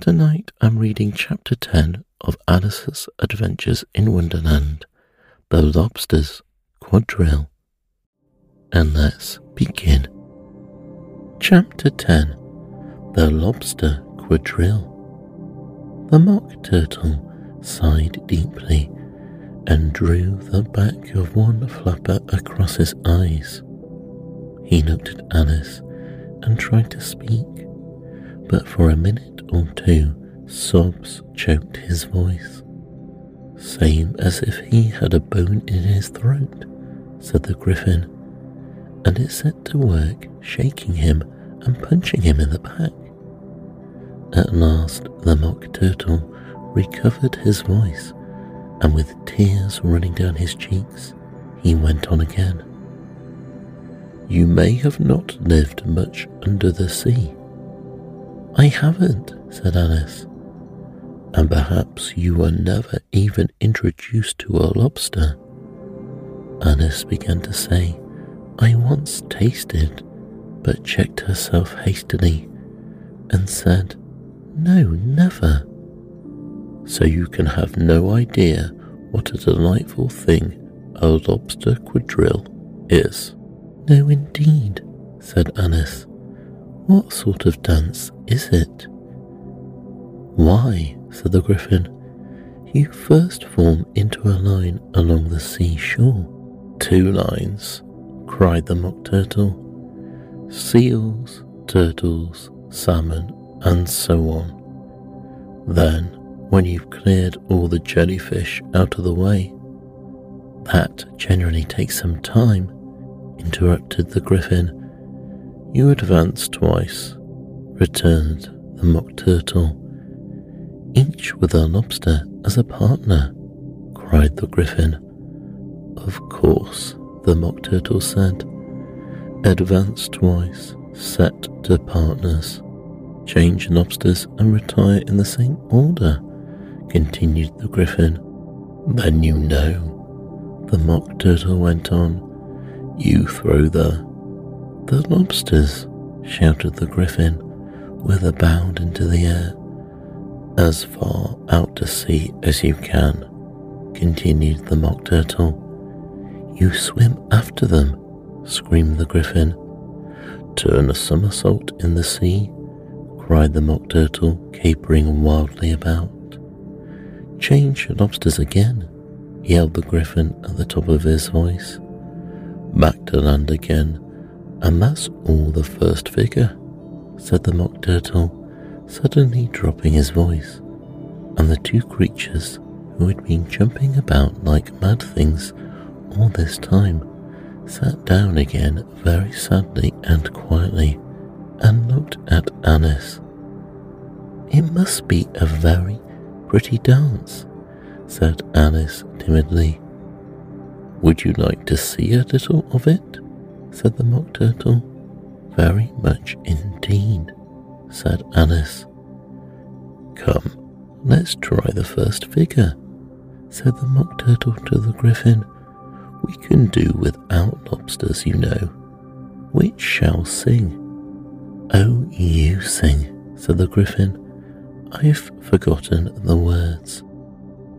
Tonight I'm reading chapter 10 of Alice's Adventures in Wonderland, The Lobster's Quadrille. And let's begin. Chapter 10 The Lobster Quadrille. The Mock Turtle sighed deeply and drew the back of one flapper across his eyes. He looked at Alice and tried to speak, but for a minute or two sobs choked his voice. Same as if he had a bone in his throat, said the gryphon, and it set to work shaking him and punching him in the back. At last, the mock turtle recovered his voice, and with tears running down his cheeks, he went on again. You may have not lived much under the sea. I haven't, said Alice. And perhaps you were never even introduced to a lobster. Alice began to say, I once tasted, but checked herself hastily and said, No, never. So you can have no idea what a delightful thing a lobster quadrille is. No, indeed, said Alice. What sort of dance is it? Why, said the Gryphon, you first form into a line along the seashore. Two lines, cried the Mock Turtle. Seals, turtles, salmon, and so on. Then, when you've cleared all the jellyfish out of the way, that generally takes some time interrupted the gryphon. You advance twice, returned the mock turtle. Each with a lobster as a partner, cried the gryphon. Of course, the mock turtle said. Advance twice, set to partners. Change lobsters and retire in the same order, continued the gryphon. Then you know, the mock turtle went on. You throw the. The lobsters, shouted the gryphon with a bound into the air. As far out to sea as you can, continued the mock turtle. You swim after them, screamed the gryphon. Turn a somersault in the sea, cried the mock turtle, capering wildly about. Change lobsters again, yelled the gryphon at the top of his voice back to land again, and that's all the first figure, said the Mock Turtle, suddenly dropping his voice, and the two creatures who had been jumping about like mad things all this time sat down again very sadly and quietly and looked at Alice. It must be a very pretty dance, said Alice timidly. Would you like to see a little of it? Said the Mock Turtle. Very much indeed, said Alice. Come, let's try the first figure, said the Mock Turtle to the Gryphon. We can do without lobsters, you know. Which shall sing? Oh, you sing, said the Gryphon. I've forgotten the words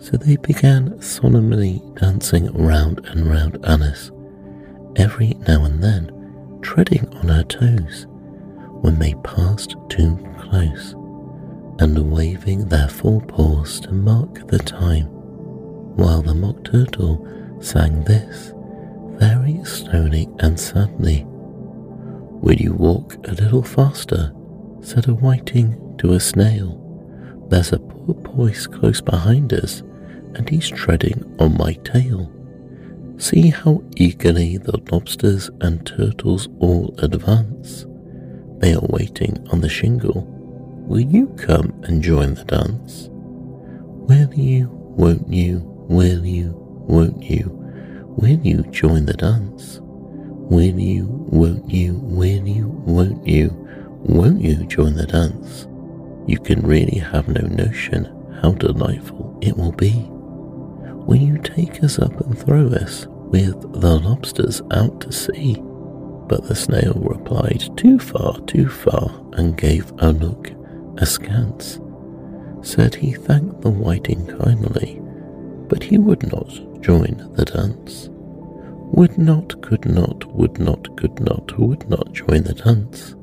so they began solemnly dancing round and round Alice, every now and then treading on her toes when they passed too close, and waving their forepaws to mark the time, while the Mock Turtle sang this very slowly and sadly. Will you walk a little faster? said a whiting to a snail. There's a porpoise close behind us, and he's treading on my tail. See how eagerly the lobsters and turtles all advance. They are waiting on the shingle. Will you come and join the dance? Will you, won't you, will you, won't you, will you join the dance? Will you, won't you, will you, won't you, won't you join the dance? You can really have no notion how delightful it will be. Will you take us up and throw us with the lobsters out to sea? But the snail replied, Too far, too far, and gave a look askance. said he thanked the whiting kindly, but he would not join the dance. Would not, could not, would not, could not, would not join the dance.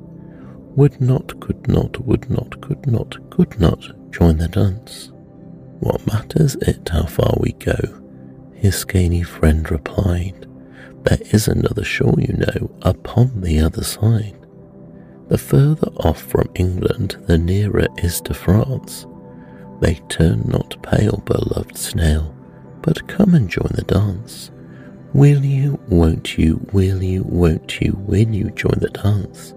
Would not, could not, would not, could not, could not join the dance. What matters it how far we go? His scaly friend replied. There is another shore, you know, upon the other side. The further off from England, the nearer is to France. They turn not pale, beloved snail, but come and join the dance. Will you, won't you, will you, won't you, will you join the dance?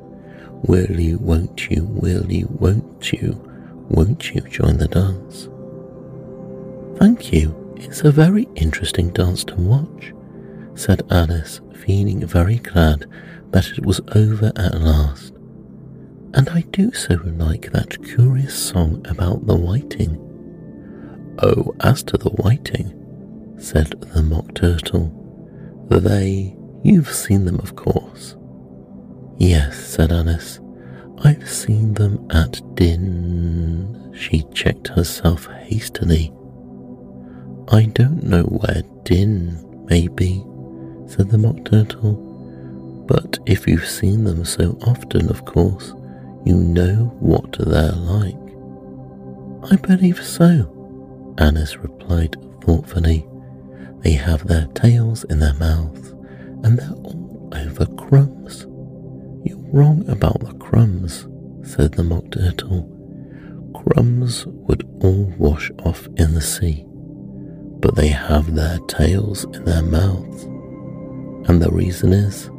Will you, won't you, will you, won't you, won't you join the dance? Thank you, it's a very interesting dance to watch, said Alice, feeling very glad that it was over at last and I do so like that curious song about the whiting. Oh, as to the whiting, said the Mock Turtle, they, you've seen them, of course. Yes, said Alice, I've seen them at Din. She checked herself hastily. I don't know where Din may be, said the Mock Turtle, but if you've seen them so often, of course, you know what they're like. I believe so, Alice replied thoughtfully. They have their tails in their mouths, and they're all over crumbs. You're wrong about the crumbs, said the Mock Turtle. Crumbs would all wash off in the sea, but they have their tails in their mouths. And the reason is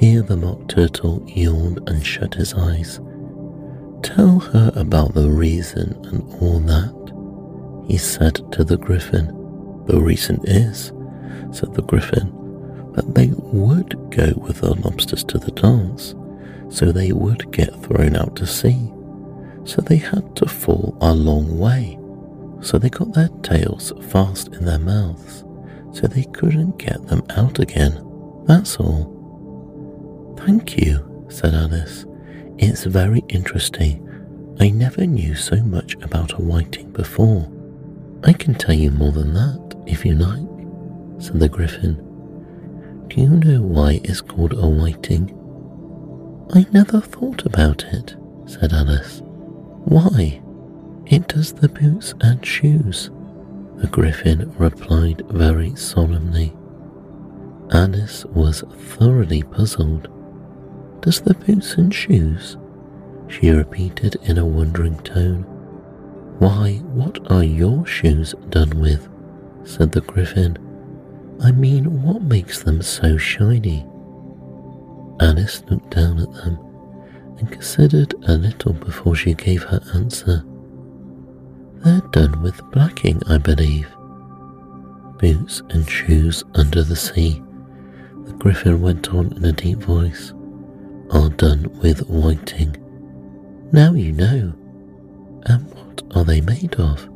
here the Mock Turtle yawned and shut his eyes. Tell her about the reason and all that, he said to the Gryphon. The reason is, said the Gryphon, that they would go with the lobsters to the dance, so they would get thrown out to sea. So they had to fall a long way. So they got their tails fast in their mouths, so they couldn't get them out again. That's all. Thank you, said Alice. It's very interesting. I never knew so much about a whiting before. I can tell you more than that, if you like, said the Gryphon. Do you know why it's called a whiting? I never thought about it, said Alice. Why? It does the boots and shoes, the Gryphon replied very solemnly. Alice was thoroughly puzzled. Does the boots and shoes? She repeated in a wondering tone. Why, what are your shoes done with? said the Gryphon. I mean, what makes them so shiny? Alice looked down at them and considered a little before she gave her answer. They're done with blacking, I believe. Boots and shoes under the sea. The Gryphon went on in a deep voice are done with whiting. Now you know. And what are they made of?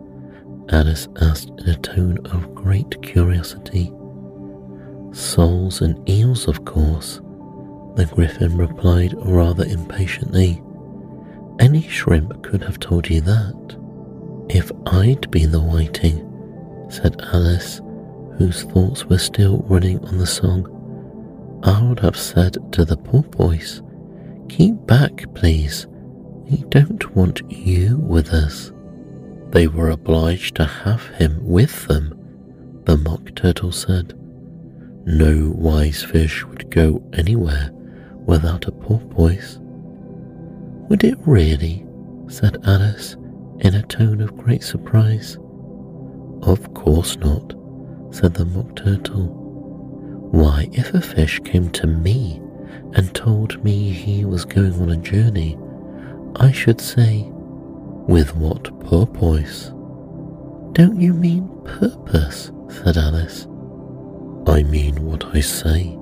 Alice asked in a tone of great curiosity. Soles and eels, of course, the Gryphon replied rather impatiently. Any shrimp could have told you that. If I'd been the whiting, said Alice, whose thoughts were still running on the song, I would have said to the porpoise, Keep back, please. We don't want you with us. They were obliged to have him with them, the Mock Turtle said. No wise fish would go anywhere without a porpoise. Would it really? said Alice in a tone of great surprise. Of course not, said the Mock Turtle. Why, if a fish came to me and told me he was going on a journey, I should say, With what porpoise? Don't you mean purpose? said Alice. I mean what I say,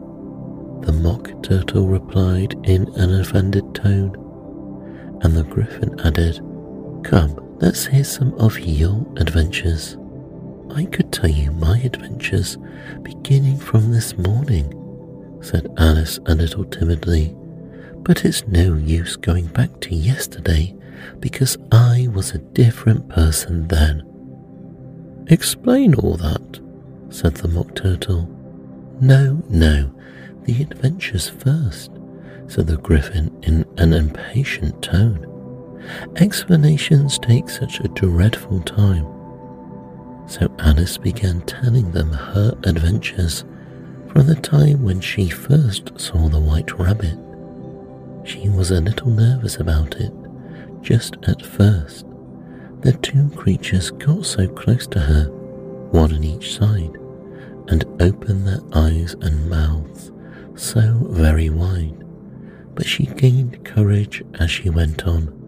the Mock Turtle replied in an offended tone. And the Gryphon added, Come, let's hear some of your adventures. I could tell you my adventures beginning from this morning, said Alice a little timidly, but it's no use going back to yesterday because I was a different person then. Explain all that, said the Mock Turtle. No, no, the adventures first, said the Gryphon in an impatient tone. Explanations take such a dreadful time. So Alice began telling them her adventures from the time when she first saw the white rabbit. She was a little nervous about it, just at first. The two creatures got so close to her, one on each side, and opened their eyes and mouths so very wide. But she gained courage as she went on.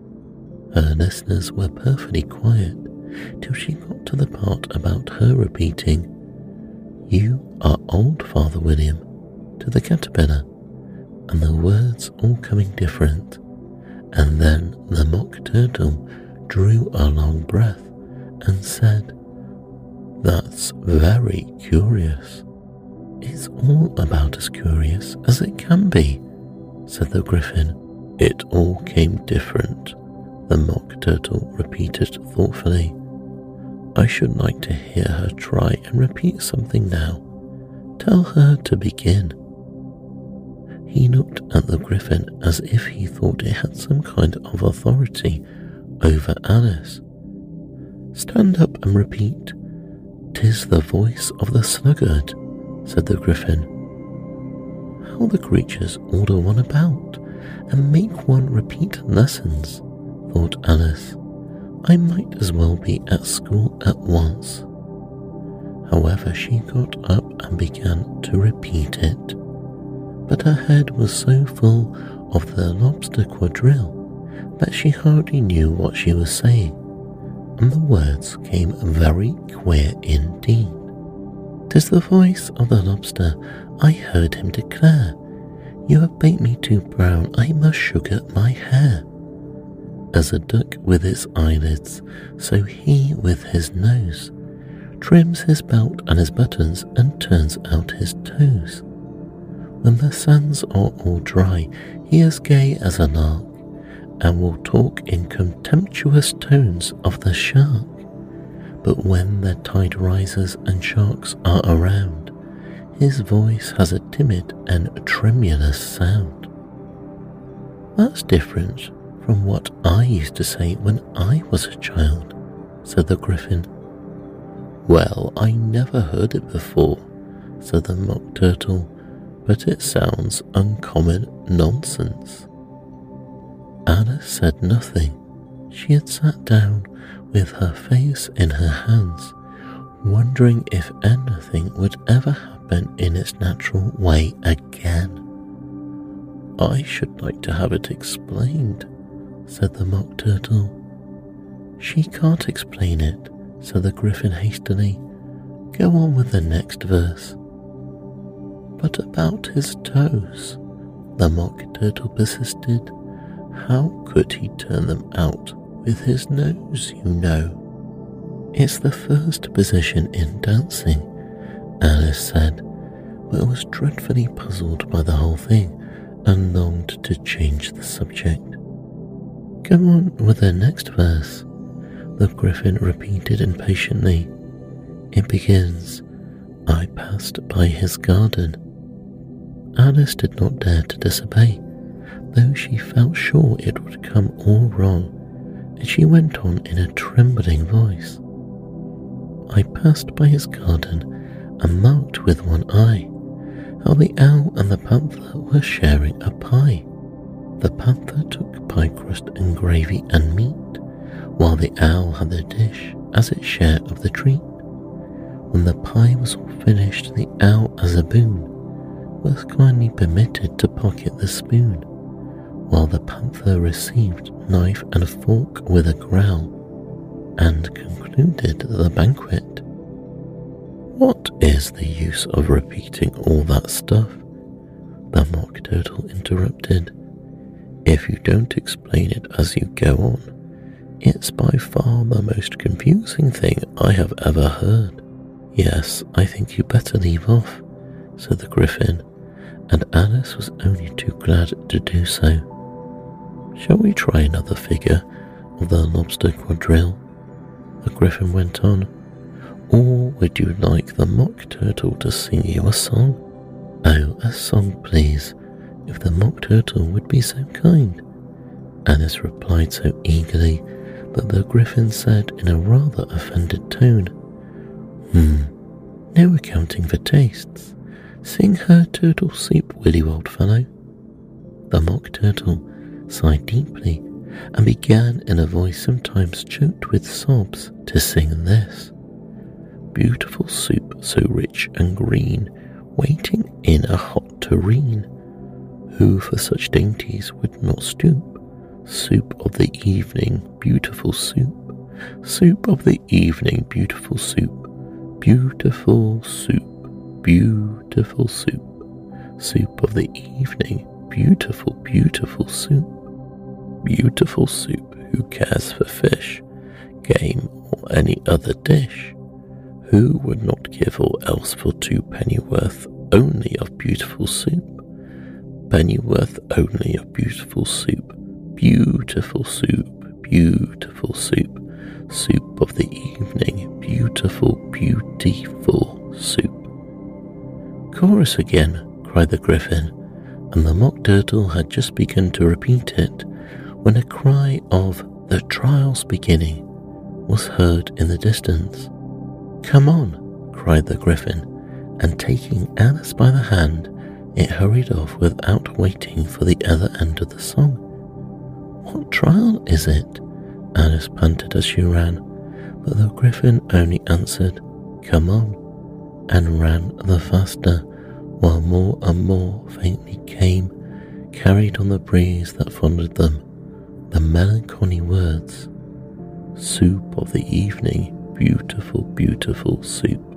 Her listeners were perfectly quiet till she got to the part about her repeating, You are old, Father William, to the caterpillar, and the words all coming different. And then the mock turtle drew a long breath and said, That's very curious. It's all about as curious as it can be, said the Gryphon. It all came different, the mock turtle repeated thoughtfully. I should like to hear her try and repeat something now. Tell her to begin. He looked at the Gryphon as if he thought it had some kind of authority over Alice. Stand up and repeat. Tis the voice of the sluggard, said the Gryphon. How the creatures order one about and make one repeat lessons, thought Alice. I might as well be at school at once. However, she got up and began to repeat it. But her head was so full of the lobster quadrille that she hardly knew what she was saying, and the words came very queer indeed. "'Tis the voice of the lobster, I heard him declare, You have baked me too brown, I must sugar my hair. As a duck with its eyelids, so he with his nose trims his belt and his buttons and turns out his toes. When the sands are all dry, he is gay as a lark, and will talk in contemptuous tones of the shark. But when the tide rises and sharks are around, his voice has a timid and tremulous sound. That's different from what I used to say when I was a child, said the Gryphon. Well, I never heard it before, said the Mock Turtle, but it sounds uncommon nonsense. Alice said nothing. She had sat down with her face in her hands, wondering if anything would ever happen in its natural way again. I should like to have it explained, said the Mock Turtle. She can't explain it, said the Gryphon hastily. Go on with the next verse. But about his toes, the Mock Turtle persisted. How could he turn them out with his nose, you know? It's the first position in dancing, Alice said, but was dreadfully puzzled by the whole thing and longed to change the subject. Go on with the next verse, the Gryphon repeated impatiently. It begins, I passed by his garden. Alice did not dare to disobey, though she felt sure it would come all wrong, and she went on in a trembling voice. I passed by his garden and marked with one eye how the owl and the panther were sharing a pie. The panther took pie crust and gravy and meat, while the owl had the dish as its share of the treat. When the pie was all finished, the owl, as a boon, was kindly permitted to pocket the spoon, while the panther received knife and fork with a growl, and concluded the banquet. What is the use of repeating all that stuff? The mock turtle interrupted. If you don't explain it as you go on, it's by far the most confusing thing I have ever heard. Yes, I think you better leave off, said the Gryphon, and Alice was only too glad to do so. Shall we try another figure of the lobster quadrille? The gryphon went on. Or would you like the mock turtle to sing you a song? Oh, a song, please, if the mock turtle would be so kind. Alice replied so eagerly that the gryphon said in a rather offended tone, Hmm, no accounting for tastes. Sing her turtle soup, will you, old fellow? The mock turtle sighed deeply and began in a voice sometimes choked with sobs to sing this Beautiful soup so rich and green, waiting in a hot tureen. Who for such dainties would not stoop? Soup of the evening, beautiful soup. Soup of the evening, beautiful soup. Beautiful soup, beautiful soup. Soup of the evening, beautiful, beautiful soup. Beautiful soup, who cares for fish, game, or any other dish? Who would not give all else for two pennyworth only of beautiful soup? Pennyworth only of beautiful soup, beautiful soup, beautiful soup, soup of the evening, beautiful, beautiful soup. Chorus again, cried the gryphon, and the mock turtle had just begun to repeat it when a cry of the trial's beginning was heard in the distance. Come on, cried the gryphon, and taking Alice by the hand, it hurried off without waiting for the other end of the song. What trial is it? Alice panted as she ran, but the gryphon only answered, Come on, and ran the faster, while more and more faintly came, carried on the breeze that followed them, the melancholy words Soup of the evening, beautiful, beautiful soup.